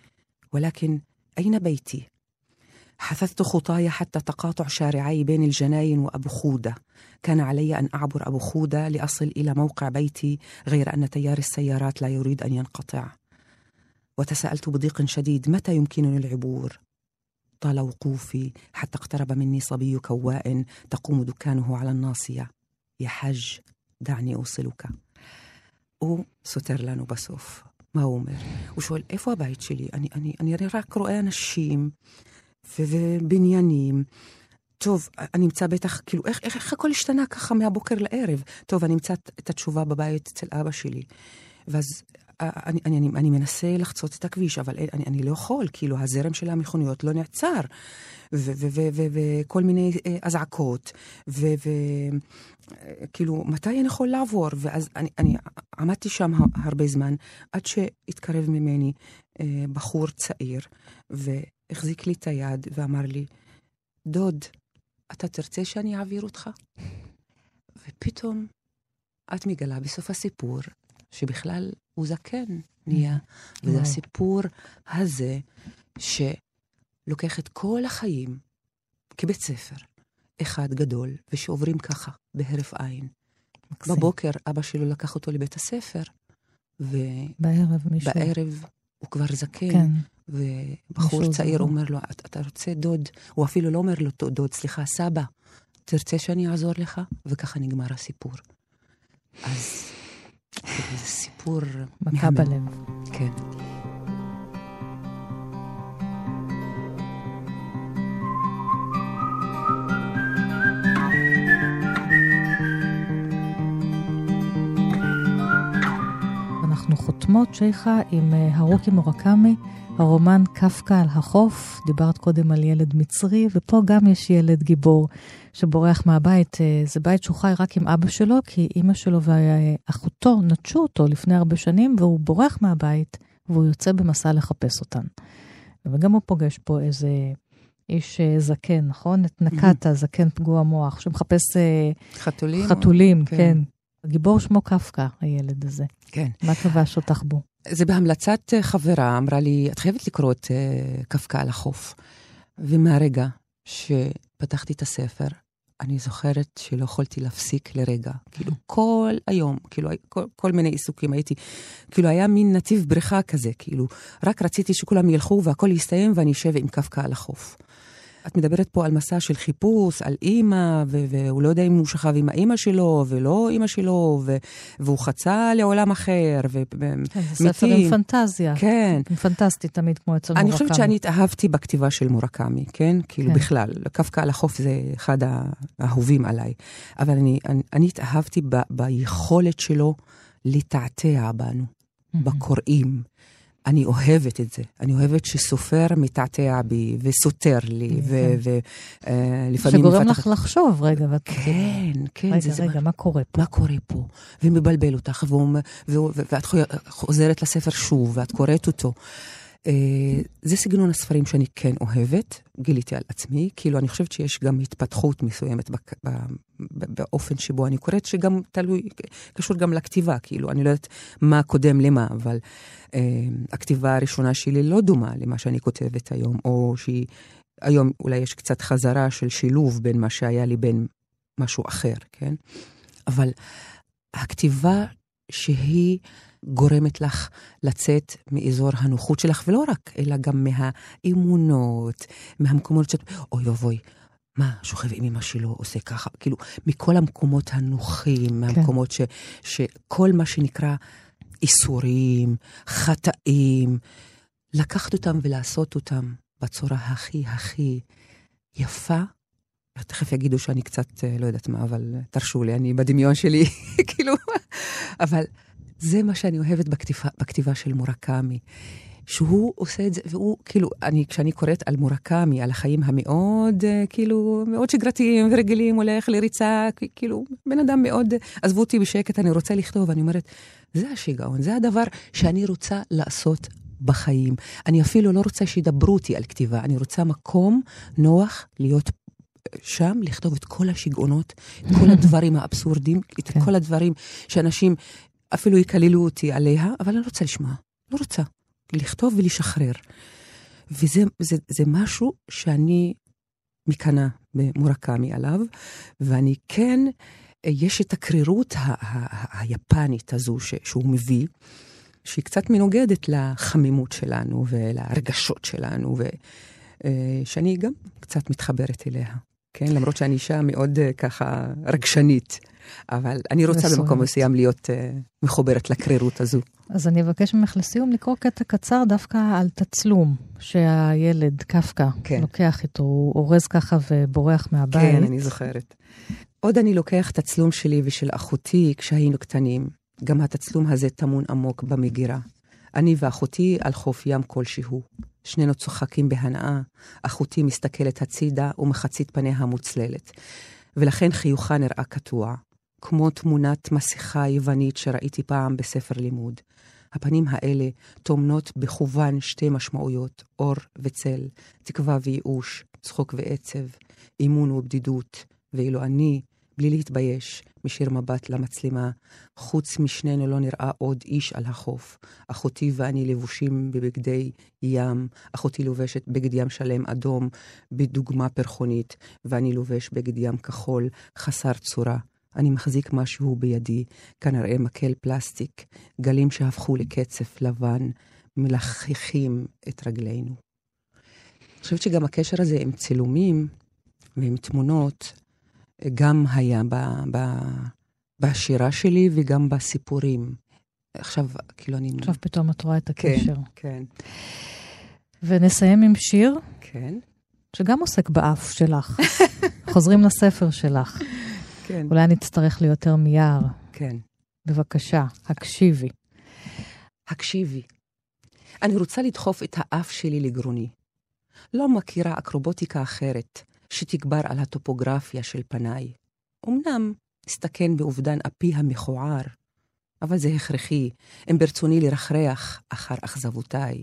ولكن أين بيتي؟ حثثت خطاي حتى تقاطع شارعي بين الجناين وأبو خودة. كان علي أن أعبر أبو خودة لأصل إلى موقع بيتي غير أن تيار السيارات لا يريد أن ينقطع. وتساءلت بضيق شديد متى يمكنني العبور؟ طال وقوفي حتى اقترب مني صبي كواء تقوم دكانه على الناصية يا حج دعني أوصلك הוא סותר לנו בסוף. מה הוא אומר? הוא שואל, איפה הבית שלי? אני, אני, אני רק רואה אנשים ובניינים. טוב, אני אמצא בטח, כאילו, איך, איך, איך הכל השתנה ככה מהבוקר לערב? טוב, אני אמצא את התשובה בבית אצל אבא שלי. ואז אני, אני, אני, אני מנסה לחצות את הכביש, אבל אני, אני לא יכול, כאילו, הזרם של המכוניות לא נעצר. וכל מיני אה, אזעקות, וכאילו, מתי אני יכול לעבור? ואז אני, אני עמדתי שם הרבה זמן, עד שהתקרב ממני אה, בחור צעיר, והחזיק לי את היד ואמר לי, דוד, אתה תרצה שאני אעביר אותך? ופתאום את מגלה בסוף הסיפור שבכלל הוא זקן נהיה. וזה הסיפור הזה שלוקח את כל החיים כבית ספר אחד גדול, ושעוברים ככה, בהרף עין. מקסים. בבוקר אבא שלו לקח אותו לבית הספר, ובערב מישהו... בערב הוא כבר זקן. כן. ובחור צעיר זמן. אומר לו, אתה רוצה דוד? הוא אפילו לא אומר לו, דוד, סליחה, סבא, תרצה שאני אעזור לך? וככה נגמר הסיפור. אז זה סיפור... מכה בלב. כן. אנחנו חותמות, שייחה, עם אה, הרוקי מורקמי, הרומן קפקא על החוף. דיברת קודם על ילד מצרי, ופה גם יש ילד גיבור שבורח מהבית. אה, זה בית שהוא חי רק עם אבא שלו, כי אימא שלו ואחותו נטשו אותו לפני הרבה שנים, והוא בורח מהבית, והוא יוצא במסע לחפש אותן. וגם הוא פוגש פה איזה איש אה, זקן, נכון? את נקטה, זקן פגוע מוח, שמחפש... חתולים? חתולים, כן. כן. הגיבור שמו קפקא, הילד הזה. כן. מה כבש אותך בו? זה בהמלצת אה, חברה, אמרה לי, את חייבת לקרוא את uh, קפקא על החוף. ומהרגע שפתחתי את הספר, אני זוכרת שלא יכולתי להפסיק לרגע. כאילו, כל היום, כאילו, כל, כל מיני עיסוקים הייתי, כאילו, היה מין נתיב בריכה כזה, כאילו, רק רציתי שכולם ילכו והכל יסתיים ואני אשב עם קפקא על החוף. את מדברת פה על מסע של חיפוש, על אימא, והוא לא יודע אם הוא שכב עם האימא שלו, ולא אימא שלו, ו- והוא חצה לעולם אחר, ומתים. כן, זה ספר עם פנטזיה. כן. פנטסטי תמיד, כמו אצל מורקמי. אני חושבת שאני התאהבתי בכתיבה של מורקמי, כן? כאילו כן. בכלל, קפקא על החוף זה אחד האהובים עליי. אבל אני, אני, אני התאהבתי ב- ביכולת שלו לתעתע בנו, mm-hmm. בקוראים. אני אוהבת את זה. אני אוהבת שסופר מתעתע בי וסותר לי, ולפעמים... כן. שגורם לך לחשוב, רגע, ואת... כן, כן. רגע, רגע, מה קורה פה? מה קורה פה? ומבלבל אותך, ואת חוזרת לספר שוב, ואת קוראת אותו. אה, זה סגנון הספרים שאני כן אוהבת, גיליתי על עצמי, כאילו אני חושבת שיש גם התפתחות מסוימת באופן שבו אני קוראת, שגם תלוי, קשור גם לכתיבה, כאילו אני לא יודעת מה קודם למה, אבל אה, הכתיבה הראשונה שלי לא דומה למה שאני כותבת היום, או שהיא, היום אולי יש קצת חזרה של שילוב בין מה שהיה לי בין משהו אחר, כן? אבל הכתיבה שהיא גורמת לך לצאת מאזור הנוחות שלך, ולא רק, אלא גם מהאמונות, מהמקומות שאת, אוי אוי, מה, שוכב עם אמא שלו, עושה ככה, כאילו, מכל המקומות הנוחים, כן. מהמקומות ש, שכל מה שנקרא איסורים, חטאים, לקחת אותם ולעשות אותם בצורה הכי הכי יפה. תכף יגידו שאני קצת, אה, לא יודעת מה, אבל תרשו לי, אני בדמיון שלי, כאילו, אבל זה מה שאני אוהבת בכתיבה, בכתיבה של מורקמי. שהוא עושה את זה, והוא, כאילו, אני, כשאני קוראת על מורקמי, על החיים המאוד, אה, כאילו, מאוד שגרתיים ורגילים, הולך לריצה, כאילו, בן אדם מאוד, עזבו אותי בשקט, אני רוצה לכתוב, אני אומרת, זה השיגעון, זה הדבר שאני רוצה לעשות בחיים. אני אפילו לא רוצה שידברו אותי על כתיבה, אני רוצה מקום נוח להיות שם, לכתוב את כל השיגעונות, את כל הדברים האבסורדים, את כן. כל הדברים שאנשים אפילו יקללו אותי עליה, אבל אני רוצה לשמוע, לא רוצה. לכתוב ולשחרר. וזה זה, זה משהו שאני מקנאה במורקמי עליו, ואני כן, יש את הקרירות ה- ה- ה- היפנית הזו ש- שהוא מביא, שהיא קצת מנוגדת לחמימות שלנו ולרגשות שלנו, ושאני גם קצת מתחברת אליה. כן, למרות שאני אישה מאוד uh, ככה רגשנית, אבל אני רוצה מסורת. במקום מסוים להיות uh, מחוברת לקרירות הזו. אז אני אבקש ממך לסיום לקרוא קטע קצר דווקא על תצלום שהילד, קפקא, כן. לוקח איתו, הוא אורז ככה ובורח מהבית. כן, אני זוכרת. עוד אני לוקח תצלום שלי ושל אחותי כשהיינו קטנים. גם התצלום הזה טמון עמוק במגירה. אני ואחותי על חוף ים כלשהו. שנינו צוחקים בהנאה, אחותי מסתכלת הצידה ומחצית פניה מוצללת. ולכן חיוכה נראה קטוע, כמו תמונת מסכה יוונית שראיתי פעם בספר לימוד. הפנים האלה טומנות בכוון שתי משמעויות, אור וצל, תקווה וייאוש, צחוק ועצב, אימון ובדידות, ואילו אני, בלי להתבייש, משאיר מבט למצלמה. חוץ משנינו לא נראה עוד איש על החוף. אחותי ואני לבושים בבגדי ים, אחותי לובשת בגד ים שלם אדום בדוגמה פרחונית, ואני לובש בגד ים כחול, חסר צורה. אני מחזיק משהו בידי, כנראה מקל פלסטיק, גלים שהפכו לקצף לבן, מלחכים את רגלינו. אני חושבת שגם הקשר הזה עם צילומים ועם תמונות, גם היה ב, ב, בשירה שלי וגם בסיפורים. עכשיו, כאילו אני... עכשיו פתאום את רואה את הקשר. כן, כן. ונסיים עם שיר. כן. שגם עוסק באף שלך. חוזרים לספר שלך. כן. אולי נצטרך לי יותר מיער. כן. בבקשה, הקשיבי. הקשיבי. אני רוצה לדחוף את האף שלי לגרוני. לא מכירה אקרובוטיקה אחרת שתגבר על הטופוגרפיה של פניי. אמנם אסתכן באובדן אפי המכוער, אבל זה הכרחי אם ברצוני לרחרח אחר אכזבותיי.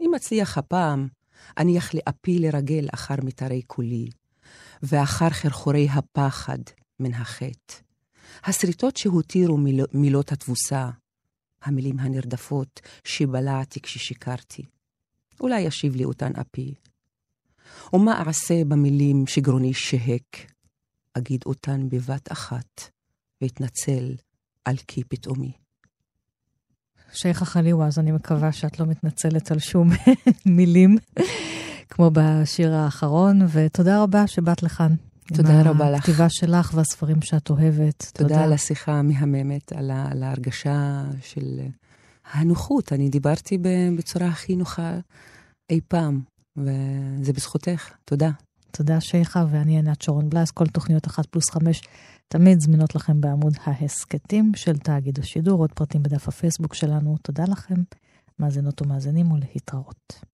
אם אצליח הפעם, אניח לאפי לרגל אחר מיתרי קולי, ואחר חרחורי הפחד מן החטא. השריטות שהותירו מיל... מילות התבוסה, המילים הנרדפות שבלעתי כששיקרתי. אולי ישיב לי אותן אפי. ומה אעשה במילים שגרוני שהק? אגיד אותן בבת אחת, ואתנצל על כי פתאומי. שייחה חליווה, אז אני מקווה שאת לא מתנצלת על שום מילים, כמו בשיר האחרון, ותודה רבה שבאת לכאן. תודה רבה לך. הכתיבה שלך והספרים שאת אוהבת. תודה, תודה על השיחה המהממת, על, ה, על ההרגשה של הנוחות. אני דיברתי בצורה הכי נוחה אי פעם, וזה בזכותך. תודה. תודה שייחה, ואני עינת שרון בלייס, כל תוכניות אחת פלוס חמש תמיד זמינות לכם בעמוד ההסכתים של תאגיד השידור, עוד פרטים בדף הפייסבוק שלנו. תודה לכם, מאזינות ומאזינים, ולהתראות.